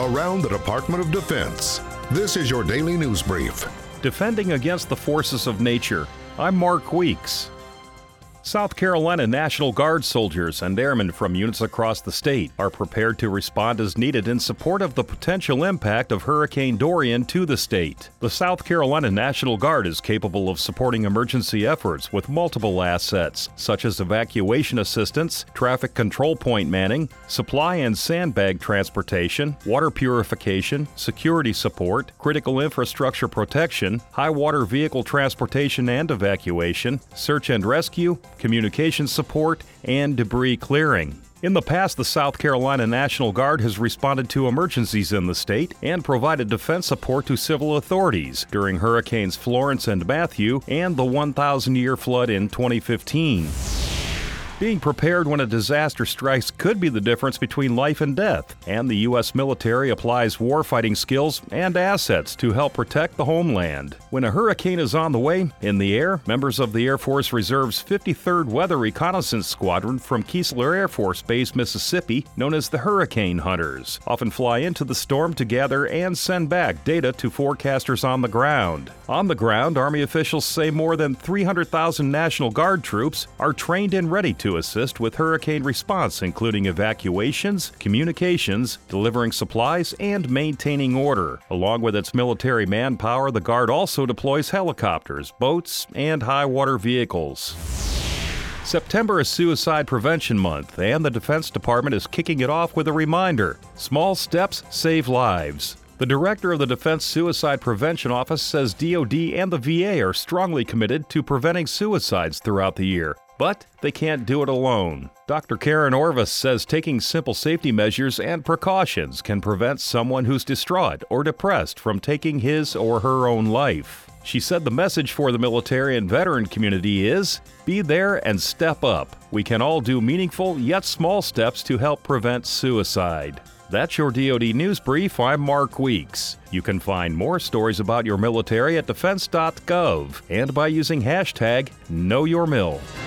around the Department of Defense. This is your daily news brief. Defending against the forces of nature. I'm Mark Weeks. South Carolina National Guard soldiers and airmen from units across the state are prepared to respond as needed in support of the potential impact of Hurricane Dorian to the state. The South Carolina National Guard is capable of supporting emergency efforts with multiple assets, such as evacuation assistance, traffic control point manning, supply and sandbag transportation, water purification, security support, critical infrastructure protection, high water vehicle transportation and evacuation, search and rescue, communication support, and debris clearing. In the past, the South Carolina National Guard has responded to emergencies in the state and provided defense support to civil authorities during Hurricanes Florence and Matthew and the 1,000 year flood in 2015. Being prepared when a disaster strikes could be the difference between life and death, and the U.S. military applies warfighting skills and assets to help protect the homeland. When a hurricane is on the way, in the air, members of the Air Force Reserve's 53rd Weather Reconnaissance Squadron from Keesler Air Force Base, Mississippi, known as the Hurricane Hunters, often fly into the storm to gather and send back data to forecasters on the ground. On the ground, Army officials say more than 300,000 National Guard troops are trained and ready to assist with hurricane response, including evacuations, communications, delivering supplies, and maintaining order. Along with its military manpower, the Guard also deploys helicopters, boats, and high water vehicles. September is Suicide Prevention Month, and the Defense Department is kicking it off with a reminder small steps save lives. The director of the Defense Suicide Prevention Office says DoD and the VA are strongly committed to preventing suicides throughout the year, but they can't do it alone. Dr. Karen Orvis says taking simple safety measures and precautions can prevent someone who's distraught or depressed from taking his or her own life. She said the message for the military and veteran community is be there and step up. We can all do meaningful yet small steps to help prevent suicide. That's your DoD News Brief. I'm Mark Weeks. You can find more stories about your military at defense.gov and by using hashtag KnowYourMil.